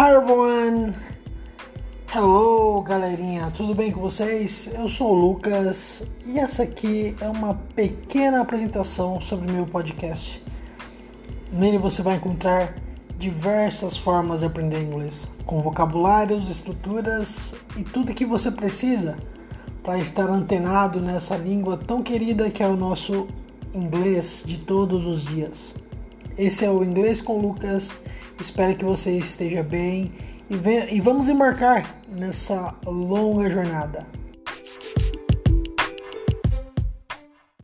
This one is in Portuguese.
Hi everyone! Hello galerinha, tudo bem com vocês? Eu sou o Lucas e essa aqui é uma pequena apresentação sobre meu podcast. Nele você vai encontrar diversas formas de aprender inglês, com vocabulários, estruturas e tudo que você precisa para estar antenado nessa língua tão querida que é o nosso inglês de todos os dias. Esse é o Inglês com Lucas. Espero que você esteja bem e, e vamos embarcar nessa longa jornada.